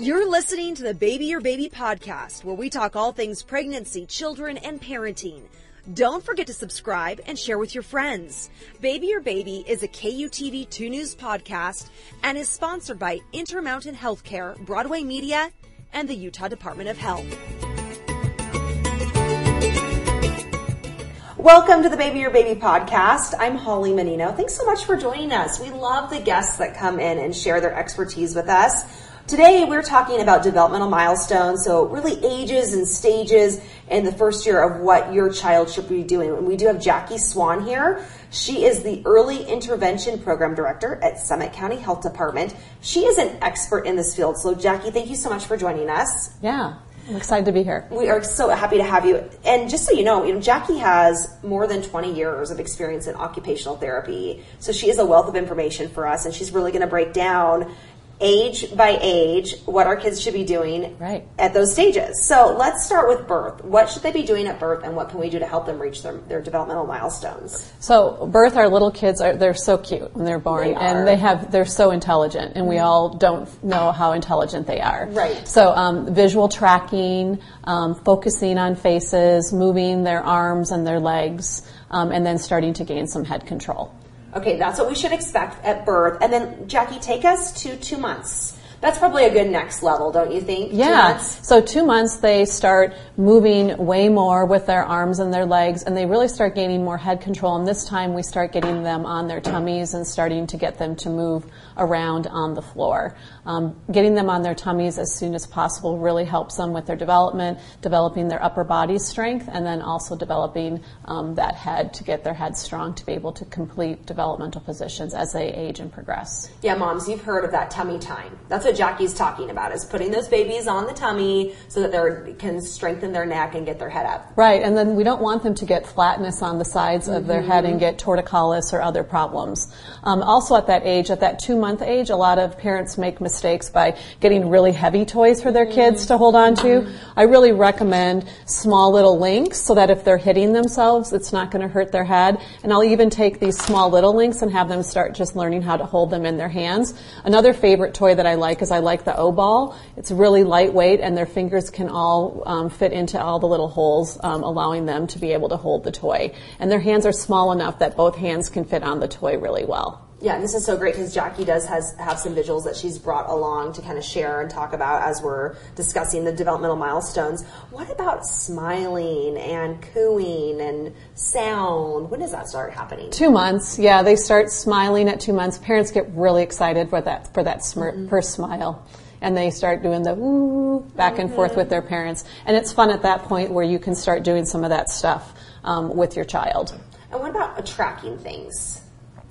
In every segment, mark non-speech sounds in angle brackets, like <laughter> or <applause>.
You're listening to the Baby Your Baby podcast, where we talk all things pregnancy, children, and parenting. Don't forget to subscribe and share with your friends. Baby Your Baby is a KUTV 2 News podcast and is sponsored by Intermountain Healthcare, Broadway Media, and the Utah Department of Health. Welcome to the Baby Your Baby podcast. I'm Holly Menino. Thanks so much for joining us. We love the guests that come in and share their expertise with us. Today we're talking about developmental milestones, so really ages and stages in the first year of what your child should be doing. And we do have Jackie Swan here. She is the Early Intervention Program Director at Summit County Health Department. She is an expert in this field. So Jackie, thank you so much for joining us. Yeah. I'm excited to be here. We are so happy to have you. And just so you know, you know, Jackie has more than 20 years of experience in occupational therapy. So she is a wealth of information for us and she's really going to break down age by age what our kids should be doing right. at those stages. So let's start with birth. What should they be doing at birth and what can we do to help them reach their, their developmental milestones? So birth, our little kids are, they're so cute when they're born They and they have, they're so intelligent and we all don't know how intelligent they are. Right. So um, visual tracking, um, focusing on faces, moving their arms and their legs, um, and then starting to gain some head control. Okay, that's what we should expect at birth. And then Jackie, take us to two months. That's probably a good next level, don't you think? Two Yeah. months? So two months they start moving way more with their arms and their legs, and they really start gaining more head control. And this time we start getting them on their tummies and starting to get them to move around on the floor. Um, getting them on their tummies as soon as possible really helps them with their development, developing their upper body strength, and then also developing um, that head to get their head strong to be able to complete developmental positions as they age and progress. Yeah, moms, you've heard of that tummy time. That's what Jackie's talking about, is putting those babies on the tummy so that they can strengthen their neck and get their head up. Right, and then we don't want them to get flatness on the sides of their head and get torticollis or other problems. Um, also, at that age, at that two month age, a lot of parents make mistakes by getting really heavy toys for their kids to hold on to. I really recommend small little links so that if they're hitting themselves, it's not going to hurt their head. And I'll even take these small little links and have them start just learning how to hold them in their hands. Another favorite toy that I like is I like the O ball. It's really lightweight and their fingers can all um, fit into all the little holes, um, allowing them to be able to hold the toy. And their hands are small enough that both hands can fit on the toy really well. Yeah, and this is so great because Jackie does has have some visuals that she's brought along to kind of share and talk about as we're discussing the developmental milestones. What about smiling and cooing and sound? When does that start happening? Two months, yeah, they start smiling at two months. Parents get really excited for that for that smirk, first smile, and they start doing the ooh back and forth with their parents. And it's fun at that point where you can start doing some of that stuff um, with your child. And what about tracking things?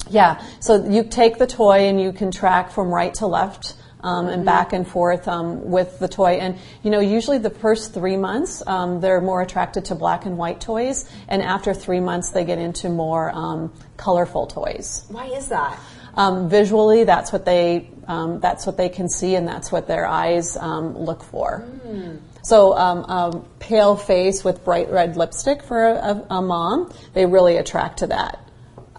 Yeah, so you take the toy and you can track from right to left. Um, and back and forth um, with the toy, and you know, usually the first three months um, they're more attracted to black and white toys, and after three months they get into more um, colorful toys. Why is that? Um, visually, that's what they um, that's what they can see, and that's what their eyes um, look for. So, um, a pale face with bright red lipstick for a, a, a mom, they really attract to that.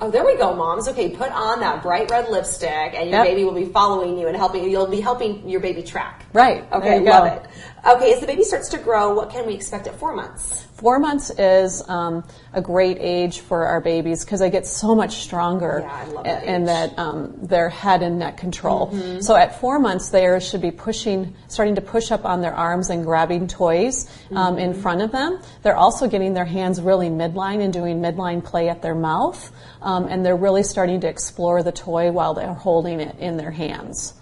Oh, there we go, moms. Okay, put on that bright red lipstick, and your Yep. baby will be following you and helping you. You'll be helping your baby track. Right. Okay, love go. it. Okay, as the baby starts to grow, what can we expect at four months? Four months is um, a great age for our babies because they get so much stronger Yeah, that in that um, their head and neck control. Mm-hmm. So at four months, they should be pushing, starting to push up on their arms and grabbing toys um, in Mm-hmm. front of them. They're also getting their hands really midline and doing midline play at their mouth, um, and they're really starting to explore the toy while they're holding it in their hands.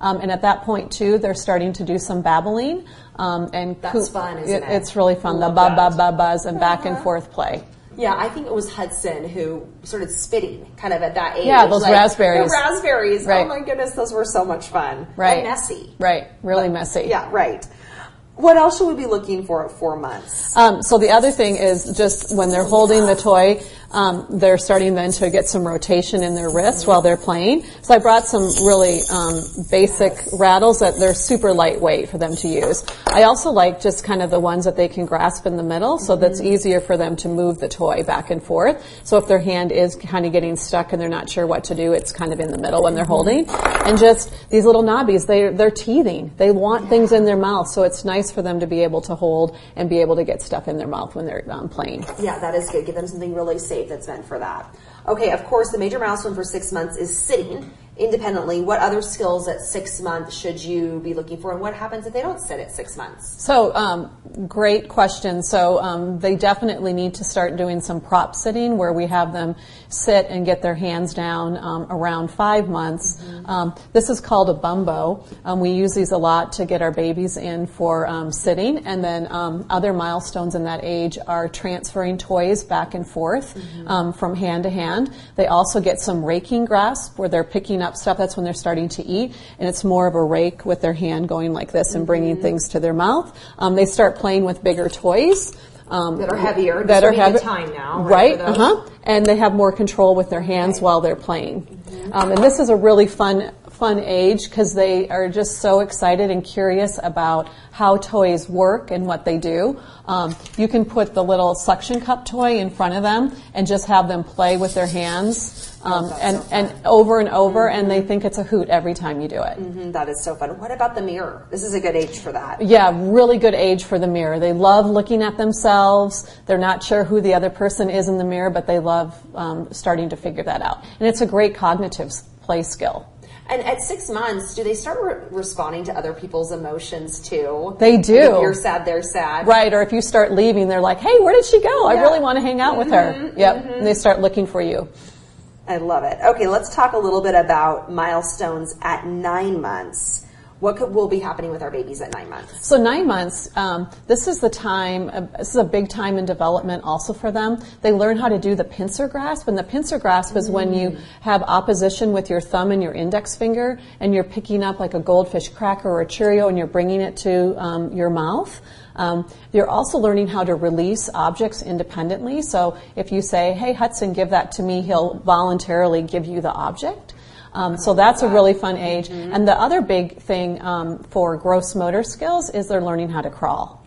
Um, and at that point too, they're starting to do some babbling. Um, and That's fun, isn't it? It's really fun. The Love ba ba ba buzz and back and forth play. Yeah, I think it was Hudson who started spitting kind of at that age. Yeah, those raspberries. The raspberries. Right. Oh my goodness, those were so much fun. Right. And messy. Right. Really messy. Yeah, right. What else should we be looking for at four months? Um, so the other thing is just when they're holding the toy, um, they're starting then to get some rotation in their wrist while they're playing. So I brought some really um, basic rattles that they're super lightweight for them to use. I also like just kind of the ones that they can grasp in the middle, so that's easier for them to move the toy back and forth. So if their hand is kind of getting stuck and they're not sure what to do, it's kind of in the middle when they're holding. And just these little knobbies, they they're teething. They want things in their mouth, so it's nice for them to be able to hold and be able to get stuff in their mouth when they're um, playing. Yeah, that is good. Give them something really safe that's meant for that. Okay, of course, the major milestone for six months is sitting independently. What other skills at six months should you be looking for, and what happens if they don't sit at six months? So, um, great question. So, um, they definitely need to start doing some prop sitting where we have them sit and get their hands down um, around five months. Um, this is called a bumbo. Um, we use these a lot to get our babies in for um, sitting, and then um, other milestones in that age are transferring toys back and forth um, from hand to hand. They also get some raking grasp where they're picking up stuff. That's when they're starting to eat, and it's more of a rake with their hand going like this and bringing things to their mouth. Um, they start playing with bigger toys. Um, That are heavier. That are the time now, right, Right. Uh huh. And they have more control with their hands while they're playing. Um, and this is a really fun fun age because they are just so excited and curious about how toys work and what they do. Um, you can put the little suction cup toy in front of them and just have them play with their hands. Um, and, so and over and over, and they think it's a hoot every time you do it. Mm, that is so fun. What about the mirror? This is a good age for that. Yeah, really good age for the mirror. They love looking at themselves. They're not sure who the other person is in the mirror, but they love um, starting to figure that out. And it's a great cognitive play skill. And at six months, do they start re- responding to other people's emotions too? They do. If you're sad, they're sad. Right, or if you start leaving, they're like, hey, where did she go? I really want to hang out with her. Mm-hmm, yep, and mm-hmm. they start looking for you. I love it. Okay, let's talk a little bit about milestones at nine months. What could, will be happening with our babies at nine months? So nine months, um, this is the time, uh, this is a big time in development also for them. They learn how to do the pincer grasp, and the pincer grasp is when you have opposition with your thumb and your index finger, and you're picking up like a goldfish cracker or a Cheerio, and you're bringing it to um, your mouth. Um, you're also learning how to release objects independently. So if you say, hey, Hudson, give that to me, he'll voluntarily give you the object. Um, so that's a really fun age. And the other big thing um, for gross motor skills is they're learning how to crawl.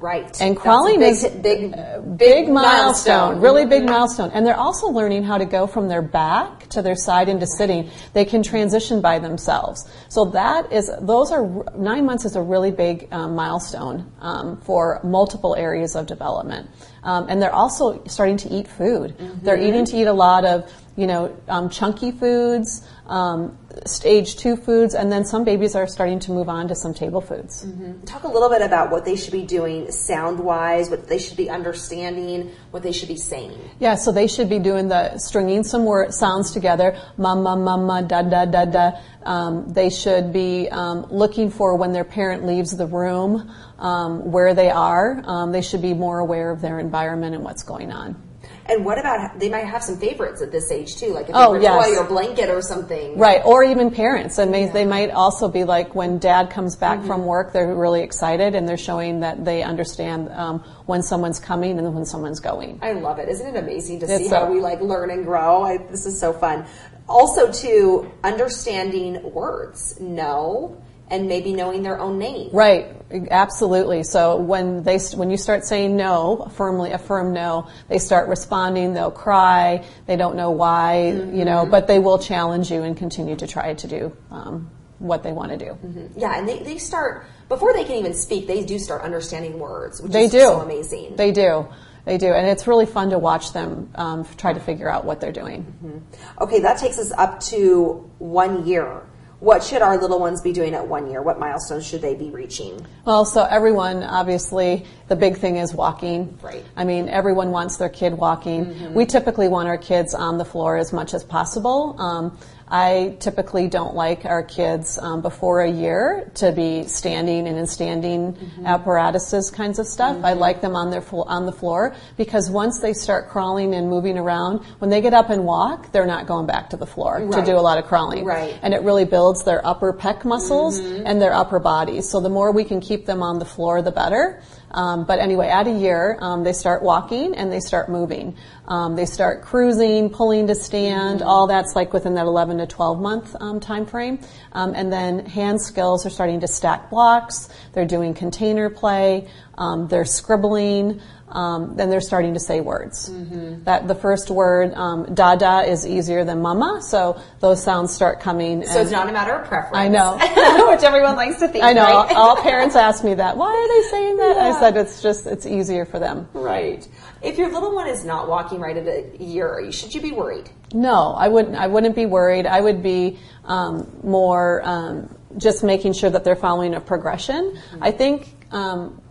Right. And crawling big, is big, Big milestone, really big milestone. And they're also learning how to go from their back to their side into sitting. They can transition by themselves. So that is, those are, nine months is a really big um, milestone um, for multiple areas of development. Um, and they're also starting to eat food. They're eating to eat a lot of, you know, um, chunky foods, um, stage two foods, and then some babies are starting to move on to some table foods. Talk a little bit about what they should be doing sound wise, what they should be understanding, what they should be saying. Yeah, so they should be doing the stringing some word sounds together, mama, mama, da da da da. Um, they should be um, looking for when their parent leaves the room um, where they are. Um, they should be more aware of their environment and what's going on. And what about they might have some favorites at this age too, like a Oh, yes. toy or blanket or something. Right, or even parents. And may, they might also be like when dad comes back from work, they're really excited and they're showing that they understand um, when someone's coming and when someone's going. I love it. Isn't it amazing to It's see how we like learn and grow? I, this is so fun. Also, too, understanding words, no, and maybe knowing their own name. Right, absolutely. So when they when you start saying no, firmly a firm no, they start responding. They'll cry. They don't know why, you know, but they will challenge you and continue to try to do um, what they want to do. Yeah, and they, they start before they can even speak. They do start understanding words, which They is do. so amazing. They do. They do, and it's really fun to watch them um, try to figure out what they're doing. Okay, that takes us up to one year. What should our little ones be doing at one year? What milestones should they be reaching? Well, so everyone, obviously, the big thing is walking. Right. I mean, everyone wants their kid walking. We typically want our kids on the floor as much as possible. Um, I typically don't like our kids um, before a year to be standing and in standing mm-hmm. apparatuses kinds of stuff. Mm-hmm. I like them on their on the floor because once they start crawling and moving around, when they get up and walk, they're not going back to the floor right. to do a lot of crawling. Right. And it really builds their upper pec muscles mm-hmm. and their upper body. So the more we can keep them on the floor, the better. Um, but anyway, at a year, um, they start walking and they start moving. Um, they start cruising, pulling to stand. Mm-hmm. All that's like within that 11 to 12 month um, time frame. Um, and then hand skills are starting to stack blocks. They're doing container play. Um, they're scribbling um, then they're starting to say words. Mm-hmm. That the first word, um, "dada," is easier than "mama," so those sounds start coming. So it's not a matter of preference. I know, <laughs> which everyone likes to think. I know. Right? all parents ask me that. Why are they saying that? Yeah. I said it's just it's easier for them. Right. If your little one is not walking right at a year, should you be worried? No, I wouldn't. I wouldn't be worried. I would be um, more um, just making sure that they're following a progression. Mm-hmm. I think um,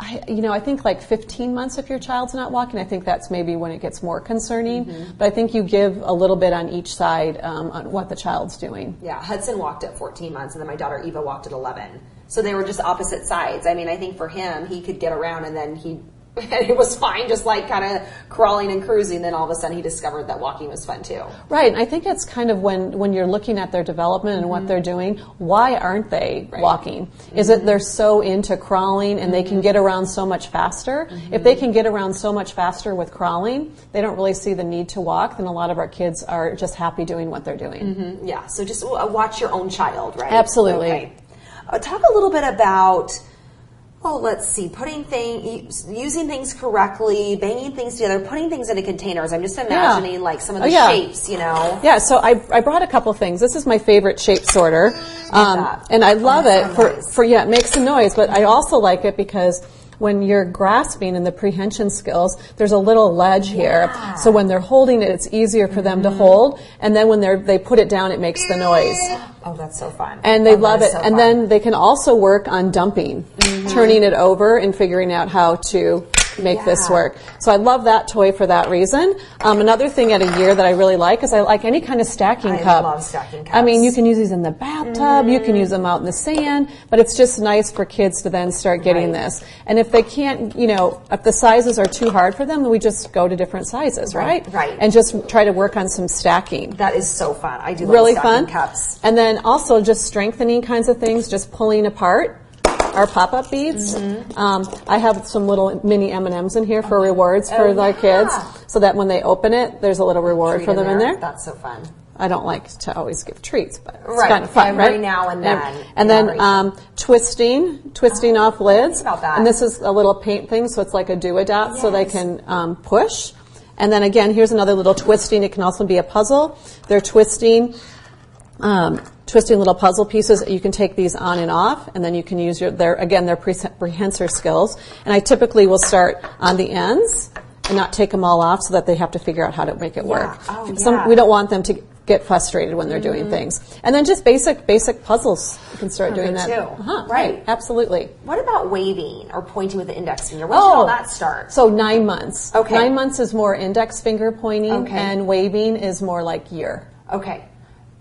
I, you know, I think like 15 months if your child's not walking, I think that's maybe when it gets more concerning. Mm-hmm. But I think you give a little bit on each side um, on what the child's doing. Yeah, Hudson walked at 14 months, and then my daughter Eva walked at 11. So they were just opposite sides. I mean, I think for him, he could get around, and then he <laughs> and it was fine, just like kind of crawling and cruising. Then all of a sudden, he discovered that walking was fun too. Right. I think it's kind of when when you're looking at their development and mm-hmm. what they're doing. Why aren't they right. walking? Mm-hmm. Is it they're so into crawling and mm-hmm. they can mm-hmm. get around so much faster? Mm-hmm. If they can get around so much faster with crawling, they don't really see the need to walk. Then a lot of our kids are just happy doing what they're doing. Mm-hmm. Yeah. So just watch your own child, right? Absolutely. Okay. Uh, talk a little bit about well, let's see, putting things, using things correctly, banging things together, putting things into containers. I'm just imagining yeah. like some of the oh, yeah. shapes, you know? Yeah, so I, I brought a couple things. This is my favorite shape sorter. Um, and I love oh, it for, nice. for, yeah, it makes a noise, but I also like it because when you're grasping in the prehension skills, there's a little ledge here. So when they're holding it, it's easier for them mm-hmm. to hold. And then when they put it down, it makes the noise. Oh, that's so fun. And they oh, love it. So and fun. then they can also work on dumping, mm-hmm. turning it over and figuring out how to make yeah. this work. So I love that toy for that reason. Um, another thing at a year that I really like is I like any kind of stacking I cup. I love stacking cups. I mean, you can use these in the bathtub, mm. you can use them out in the sand, but it's just nice for kids to then start getting right. this. And if they can't, you know, if the sizes are too hard for them, then we just go to different sizes, right? Right. right. And just try to work on some stacking. That is so fun. I do really fun cups. And then also just strengthening kinds of things, just pulling apart our pop-up beads. Mm-hmm. Um, I have some little mini M&Ms in here for rewards for oh, the yeah. kids, so that when they open it, there's a little reward Treat for them in there. in there. That's so fun. I don't like to always give treats, but it's right. kind of fun, Every right? now and then. And, and then um, twisting, twisting oh, off lids. About that. And this is a little paint thing, so it's like a do-a-dot, yes. so they can um, push. And then again, here's another little twisting. It can also be a puzzle. They're twisting. Um, twisting little puzzle pieces. You can take these on and off, and then you can use your, their, again, their prehensor skills. And I typically will start on the ends and not take them all off so that they have to figure out how to make it yeah. work. Oh, Some, yeah. we don't want them to get frustrated when they're mm-hmm. doing things. And then just basic, basic puzzles. You can start doing that. Too. Uh-huh, right. Absolutely. What about waving or pointing with the index finger? When oh, that start? So nine months. Okay. Nine months is more index finger pointing okay. and waving is more like year. Okay.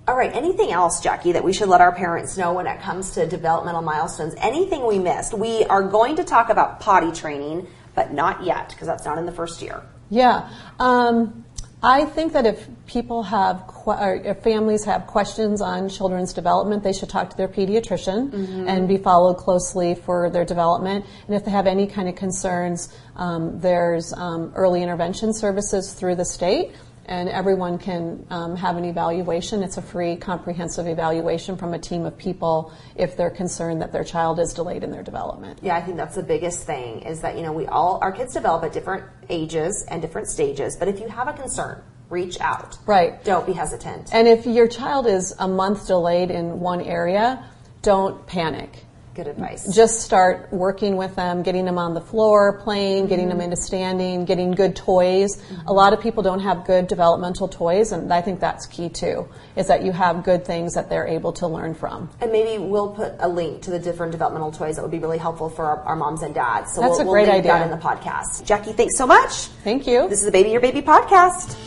All right, anything else, Jackie, that we should let our parents know when it comes to developmental milestones? Anything we missed? We are going to talk about potty training, but not yet, because that's not in the first year. Yeah. Um, I think that if people have, or if families have questions on children's development, they should talk to their pediatrician mm-hmm. and be followed closely for their development. And if they have any kind of concerns, um, there's um, early intervention services through the state and everyone can um, have an evaluation. It's a free, comprehensive evaluation from a team of people if they're concerned that their child is delayed in their development. Yeah, I think that's the biggest thing is that, you know, we all, our kids develop at different ages and different stages, but if you have a concern, reach out. Right. Don't be hesitant. And if your child is a month delayed in one area, don't panic good advice. Just start working with them, getting them on the floor, playing, getting mm-hmm. them into standing, getting good toys. Mm-hmm. A lot of people don't have good developmental toys, and I think that's key too, is that you have good things that they're able to learn from. And maybe we'll put a link to the different developmental toys that would be really helpful for our, our moms and dads. So that's we'll, a great we'll link idea. that in the podcast. Jackie, thanks so much. Thank you. This is the Baby Your Baby podcast.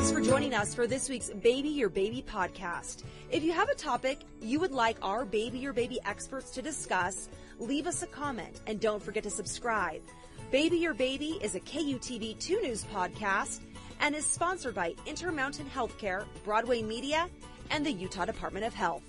Thanks for joining us for this week's Baby Your Baby podcast. If you have a topic you would like our Baby Your Baby experts to discuss, leave us a comment and don't forget to subscribe. Baby Your Baby is a KUTV 2 News podcast and is sponsored by Intermountain Healthcare, Broadway Media, and the Utah Department of Health.